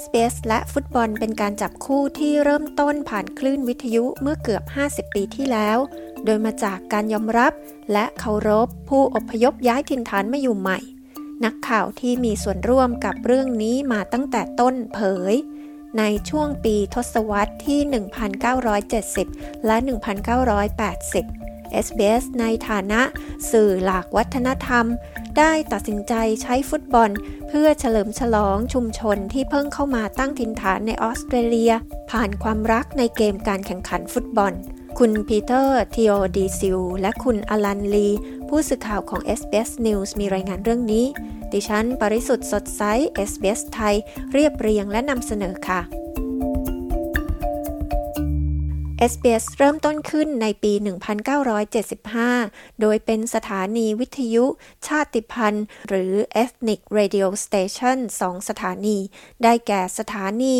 SBS และฟุตบอลเป็นการจับคู่ที่เริ่มต้นผ่านคลื่นวิทยุเมื่อเกือบ 50 ปีที่แล้ว โดยมาจากการยอมรับและเคารพผู้อพยพย้ายถิ่นฐานมาอยู่ใหม่ นักข่าวที่มีส่วนร่วมกับเรื่องนี้มาตั้งแต่ต้นเผย ในช่วงปีทศวรรษที่ 1970 และ 1980 SBS ในฐานะสื่อหลากวัฒนธรรม ได้ตัดสินใจใช้ฟุตบอล เพื่อเฉลิมฉลองชุมชนที่เพิ่งเข้ามาตั้งถิ่นฐานในออสเตรเลีย ผ่านความรักในเกมการแข่งขันฟุตบอล คุณปีเตอร์ทีโอดีซิลและคุณอลันลี ผู้สื่อข่าวของ SBS News มีรายงานเรื่องนี้ ดิฉัน ปริสุทธ์สดใส SBS ไทย เรียบเรียงและนำเสนอค่ะ SBS เริ่มต้นขึ้นในปี 1975 โดยเป็นสถานีวิทยุ ชาติพันธุ์ หรือ Ethnic Radio Station 2สถานี ได้แก่สถานี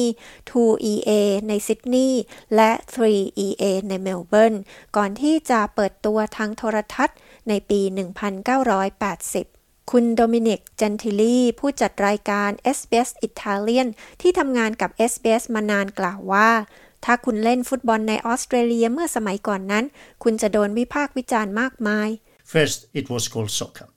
2EA ในซิดนีย์และ 3EA ในเมลเบิร์น ก่อนที่จะเปิดตัวทางโทรทัศน์ในปี 1980คุณโดมินิก เจนทิลีผู้จัดรายการ SBS Italian ที่ทำงานกับ SBS มานานกล่าวว่า ถ้าคุณเล่นฟุตบอลในออสเตรเลียเมื่อสมัยก่อนนั้น คุณจะโดนวิพากษ์วิจารณ์มากมาย First, it was called soccer.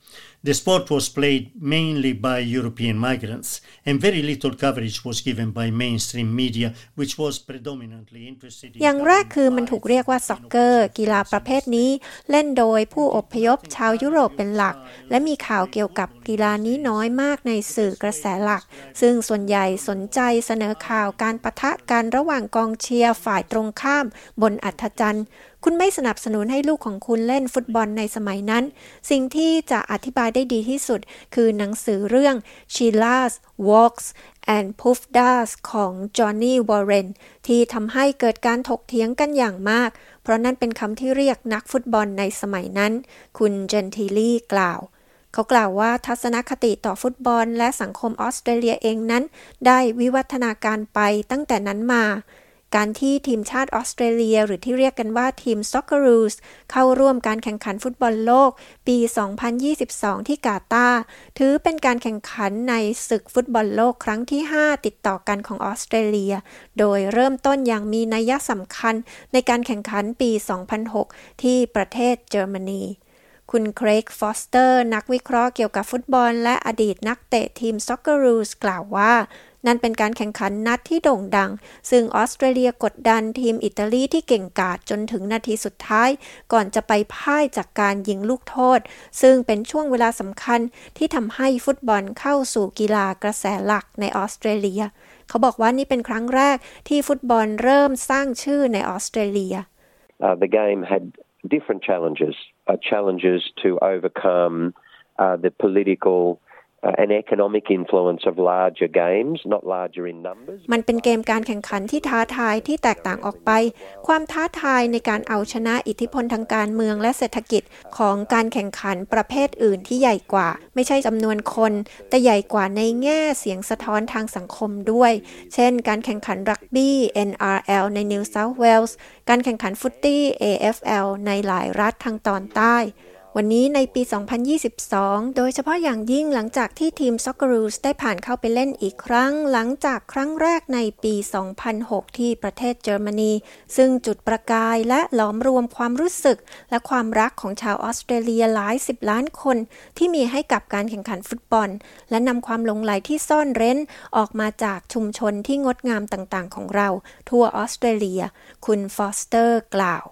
The sport was played mainly by European migrants, and very little coverage was given by mainstream media, which was predominantly interested in. อย่างแรกคือมันถูกเรียกว่าซ็อกเกอร์ กีฬาประเภทนี้ เล่นโดยผู้อพยพชาวยุโรปเป็นหลัก และมีข่าวเกี่ยวกับกีฬานี้น้อยมากในสื่อกระแสหลัก ซึ่งส่วนใหญ่สนใจเสนอข่าวการประทะกันระหว่างกองเชียร์ฝ่ายตรงข้ามบนอัธจันทร์คุณไม่สนับสนุนให้ลูกของคุณเล่นฟุตบอลในสมัยนั้น สิ่งที่จะอธิบายได้ดีที่สุด คือหนังสือเรื่อง Sheila's Walks and Puff Das ของ Johnny Warren ที่ทำให้เกิดการถกเถียงกันอย่างมาก เพราะนั่นเป็นคำที่เรียกนักฟุตบอลในสมัยนั้น คุณเจนทีลีกล่าวเขากล่าวว่าทัศนคติต่อฟุตบอลและสังคมออสเตรเลียเองนั้น ได้วิวัฒนาการไปตั้งแต่นั้นมา การที่ทีมชาติออสเตรเลีย หรือที่เรียกกันว่าทีม Socceroos เข้าร่วมการแข่งขันฟุตบอลโลก ปี 2022 ที่กาตาร์ถือเป็นการแข่งขันในศึกฟุตบอลโลกครั้งที่ 5 ติดต่อกันของออสเตรเลีย โดยเริ่มต้นอย่างมีนัยสำคัญในการแข่งขันปี 2006 ที่ประเทศเยอรมนี คุณเครกฟอสเตอร์ นักวิเคราะห์เกี่ยวกับฟุตบอล และอดีตนักเตะทีม Socceroos กล่าวว่า นั่นเป็นการแข่งขันนัดที่โด่งดัง ซึ่งออสเตรเลียกดดันทีมอิตาลีที่เก่งกาจจนถึงนาทีสุดท้าย ก่อนจะไปพ่ายจากการยิงลูกโทษ ซึ่งเป็นช่วงเวลาสำคัญที่ทำให้ฟุตบอลเข้าสู่กีฬากระแสหลักในออสเตรเลีย เขาบอกว่านี่เป็นครั้งแรกที่ฟุตบอลเริ่มสร้างชื่อในออสเตรเลีย Uh, the game had different challenges, uh, challenges to overcome uh, the political an economic influence of larger games, not larger in numbers. มันเป็นเกมการแข่งขันที่ท้าทายที่แตกต่างออกไป ความท้าทายในการเอาชนะอิทธิพลทางการเมืองและเศรษฐกิจของการแข่งขันประเภทอื่นที่ใหญ่กว่า ไม่ใช่จำนวนคน แต่ใหญ่กว่าในแง่เสียงสะท้อนทางสังคมด้วย เช่น การแข่งขันรักบี้ NRL ใน New South Wales การแข่งขันฟุตตี้ AFL ในหลายรัฐทางตอนใต้ วันนี้ในปี 2022 โดยเฉพาะอย่างยิ่งหลังจากที่ทีม Socceroos ได้ผ่านเข้าไปเล่นอีกครั้ง หลังจากครั้งแรกในปี 2006 ที่ประเทศเยอรมนี ซึ่งจุดประกายและหลอมรวมความรู้สึก และความรักของชาวออสเตรเลียหลายสิบล้านคน ที่มีให้กับการแข่งขันฟุตบอล และนำความหลงไหลที่ซ่อนเร้น ออกมาจากชุมชนที่งดงามต่างๆ ของเรา ทั่วออสเตรเลีย คุณฟอสเตอร์กล่าว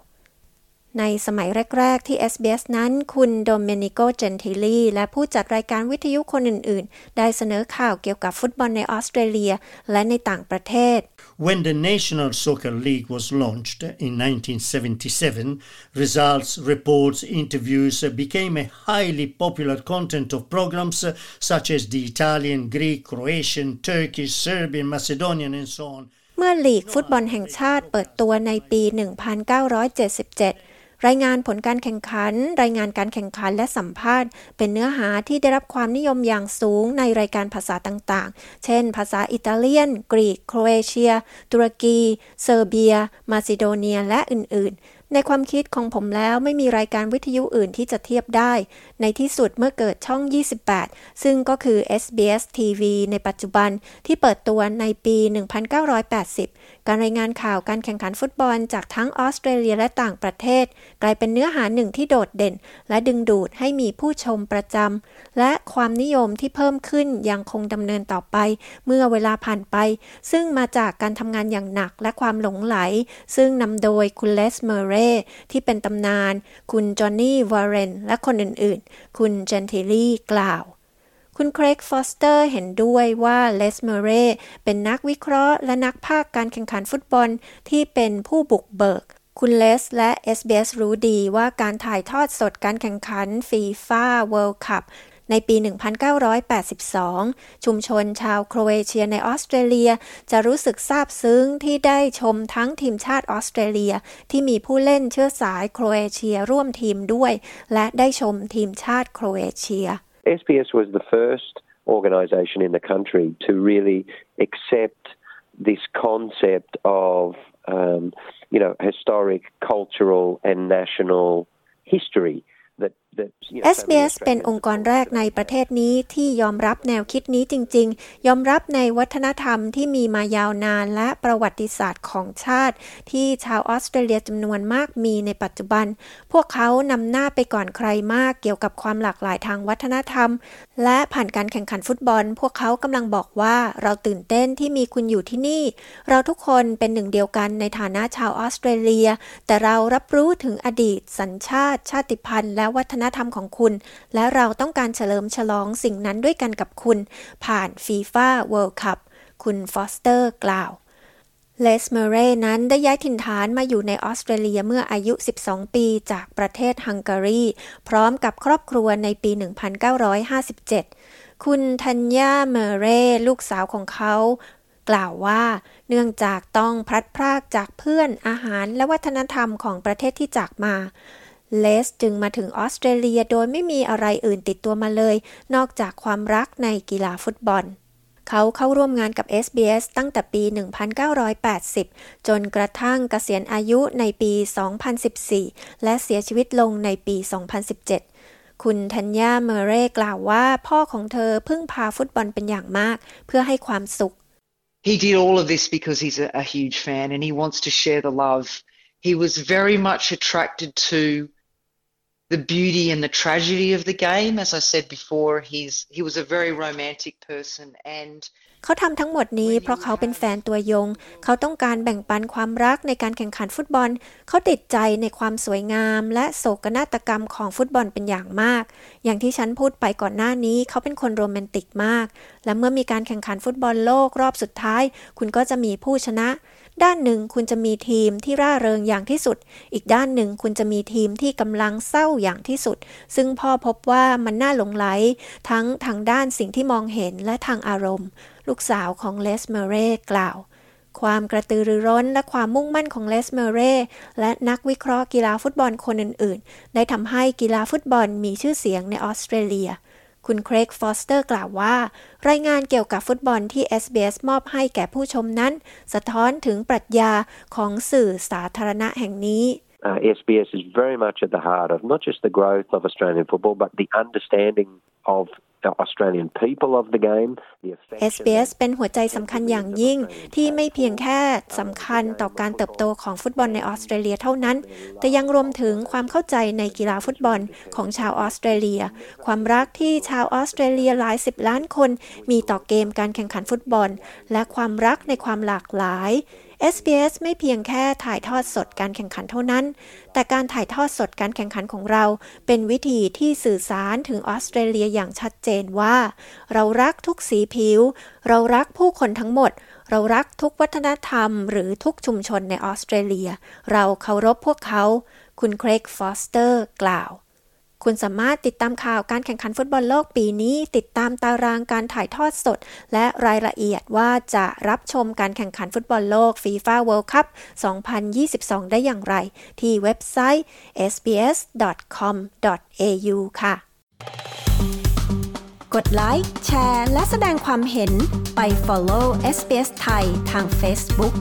ในสมัยแรก ๆ ที่ SBS นั้น คุณโดเมนิโก เจนทิลี และผู้จัดรายการวิทยุคนอื่น ๆ ได้เสนอข่าวเกี่ยวกับฟุตบอลในออสเตรเลีย และในต่างประเทศ When the National Soccer League was launched in 1977, results, reports, interviews uh, became a highly popular content of programs uh, such as the Italian, Greek, Croatian, Turkish, Serbian, Macedonian, and so on. เมื่อลีกฟุตบอลแห่งชาติเปิดตัวในปี 1977 รายงานผลการแข่งขัน รายงานการแข่งขันและสัมภาษณ์ เป็นเนื้อหาที่ได้รับความนิยมอย่างสูงในรายการภาษาต่างๆ เช่น ภาษาอิตาเลียน กรีก โครเอเชีย ตุรกี เซอร์เบีย มาซิโดเนีย และอื่น ๆ ในความคิดของผมแล้วไม่มีรายการวิทยุอื่นที่จะเทียบได้ ในที่สุดเมื่อเกิดช่อง 28 ซึ่งก็คือ SBS TV ในปัจจุบันที่เปิดตัวในปี 1980 การรายงานข่าวการแข่งขันฟุตบอลจากทั้งออสเตรเลียและต่างประเทศ กลายเป็นเนื้อหาหนึ่งที่โดดเด่น และดึงดูดให้มีผู้ชมประจำและความนิยมที่เพิ่มขึ้นยังคงดำเนินต่อไป เมื่อเวลาผ่านไป ซึ่งมาจากการทำงานอย่างหนักและความหลงไหล ซึ่งนำโดยคุณเลสเมเรที่เป็นตำนาน คุณจอห์นนี่วอร์เรนและคนอื่นๆ คุณเจนทิลี่กล่าว คุณเครกฟอสเตอร์เห็นด้วยว่าเลสเมเร่เป็นนักวิเคราะห์ และนักพากย์การแข่งขันฟุตบอลที่เป็นผู้บุกเบิกคุณเลสและ SBS รู้ดีว่าการถ่ายทอดสดการแข่งขัน FIFA World Cup ในปี 1982 ชุมชนชาวโครเอเชียในออสเตรเลีย จะรู้สึกซาบซึ้งที่ได้ชมทั้งทีมชาติออสเตรเลีย ที่มีผู้เล่นเชื้อสายโครเอเชียร่วมทีมด้วย และได้ชมทีมชาติโครเอเชีย SBS was the first organization in the country to really accept this concept of um, you know historic cultural and national history SBS เป็นองค์กรแรกในประเทศนี้ที่ยอมรับแนวคิดนี้จริง ๆ ยอมรับในวัฒนธรรมที่มีมายาวนานและประวัติศาสตร์ของชาติ ที่ชาวออสเตรเลียจำนวนมากมีในปัจจุบัน พวกเขานำหน้าไปก่อนใครมากเกี่ยวกับความหลากหลายทางวัฒนธรรม และผ่านการแข่งขันฟุตบอล พวกเขากำลังบอกว่าเราตื่นเต้นที่มีคุณอยู่ที่นี่ เราทุกคนเป็นหนึ่งเดียวกันในฐานะชาวออสเตรเลีย แต่เรารับรู้ถึงอดีต สัญชาติ ชาติพันธุ์ และวัฒนธรรมของคุณ และเราต้องการเฉลิมฉลองสิ่งนั้นด้วยกันกับคุณ ผ่าน FIFA World Cupคุณฟอสเตอร์กล่าวเลสเมเรนั้นได้ย้ายถิ่นฐานมาอยู่ในออสเตรเลียเมื่ออายุ 12 ปีจากประเทศฮังการี พร้อมกับครอบครัวในปี 1957 คุณทัญญาเมเรลูกสาวของเขา กล่าวว่าเนื่องจากต้องพลัดพรากจากเพื่อนอาหารและวัฒนธรรมของประเทศที่จากมา เลสจึงมาถึงออสเตรเลียโดยไม่มีอะไรอื่นติดตัวมาเลย นอกจากความรักในกีฬาฟุตบอล เขาเข้าร่วมงานกับ SBS ตั้งแต่ปี 1980 จนกระทั่งเกษียณอายุในปี 2014 และเสียชีวิตลงในปี 2017คุณธัญญาเมเร่กล่าวว่าพ่อของเธอพึ่งพาฟุตบอลเป็นอย่างมาก เพื่อให้ความสุข He did all of this because he's a, a huge fan and he wants to share the love. He was very much attracted to the beauty and the tragedy of the game. As I said before, he's he was a very romantic person and เขาทำทั้งหมดนี้เพราะเขาเป็นแฟนตัวยง เขาต้องการแบ่งปันความรักในการแข่งขันฟุตบอล เขาติดใจในความสวยงามและโศกนาฏกรรมของฟุตบอลเป็นอย่างมาก อย่างที่ฉันพูดไปก่อนหน้านี้ เขาเป็นคนโรแมนติกมาก และเมื่อมีการแข่งขันฟุตบอลโลกรอบสุดท้าย คุณก็จะมีผู้ชนะ ด้านหนึ่งคุณจะมีทีมที่ร่าเริงอย่างที่สุด อีกด้านหนึ่งคุณจะมีทีมที่กำลังเศร้าอย่างที่สุด ซึ่งพ่อพบว่ามันน่าหลงใหล ทั้งทางด้านสิ่งที่มองเห็นและทางอารมณ์ ลูกสาวของเลสเมเร่กล่าว ความกระตือรือร้นและความมุ่งมั่นของเลสเมเร่และนักวิเคราะห์กีฬาฟุตบอลคนอื่น ๆ ได้ทำให้กีฬาฟุตบอลมีชื่อเสียงในออสเตรเลีย คุณเครกฟอสเตอร์กล่าวว่า รายงานเกี่ยวกับฟุตบอลที่ SBS มอบให้แก่ผู้ชมนั้น สะท้อนถึงปรัชญาของสื่อสาธารณะแห่งนี้ Uh, SBS is very much at the heart of not just the growth of Australian football, but the understanding of Australian people of the game SBS เป็นหัวใจสำคัญอย่างยิ่ง ที่ไม่เพียงแค่สำคัญต่อการเติบโตของฟุตบอลในออสเตรเลียเท่านั้น แต่ยังรวมถึงความเข้าใจในกีฬาฟุตบอลของชาวออสเตรเลีย ความรักที่ชาวออสเตรเลียหลายสิบล้านคน มีต่อเกมการแข่งขันฟุตบอล และความรักในความหลากหลาย SBS ไม่เพียงแค่ถ่ายทอดสดการแข่งขันเท่านั้น แต่การถ่ายทอดสดการแข่งขันของเรา เป็นวิธีที่สื่อสารถึงออสเตรเลียอย่างชัดเจนว่า เรารักทุกสีผิว เรารักผู้คนทั้งหมด เรารักทุกวัฒนธรรม หรือทุกชุมชนในออสเตรเลีย เราเคารพพวกเขา คุณเครกฟอสเตอร์ กล่าว คุณสามารถติดตามข่าวการแข่งขันฟุตบอลโลกปีนี้ ติดตามตารางการถ่ายทอดสด และรายละเอียดว่าจะรับชมการแข่งขันฟุตบอลโลก FIFA World Cup 2022 ได้อย่างไร ที่เว็บไซต์ sbs.com.au ค่ะ กดไลค์ แชร์ และแสดงความเห็นไป follow SBS ไทยทาง Facebook